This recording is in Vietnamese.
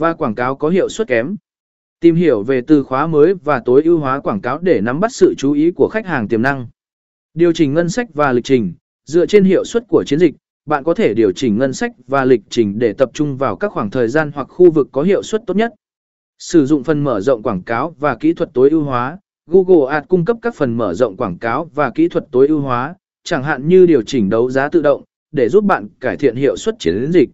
và quảng cáo có hiệu suất kém. Tìm hiểu về từ khóa mới và tối ưu hóa quảng cáo để nắm bắt sự chú ý của khách hàng tiềm năng. Điều chỉnh ngân sách và lịch trình, dựa trên hiệu suất của chiến dịch, bạn có thể điều chỉnh ngân sách và lịch trình để tập trung vào các khoảng thời gian hoặc khu vực có hiệu suất tốt nhất. Sử dụng phần mở rộng quảng cáo và kỹ thuật tối ưu hóa. Google Ads cung cấp các phần mở rộng quảng cáo và kỹ thuật tối ưu hóa, chẳng hạn như điều chỉnh đấu giá tự động, để giúp bạn cải thiện hiệu suất chiến dịch.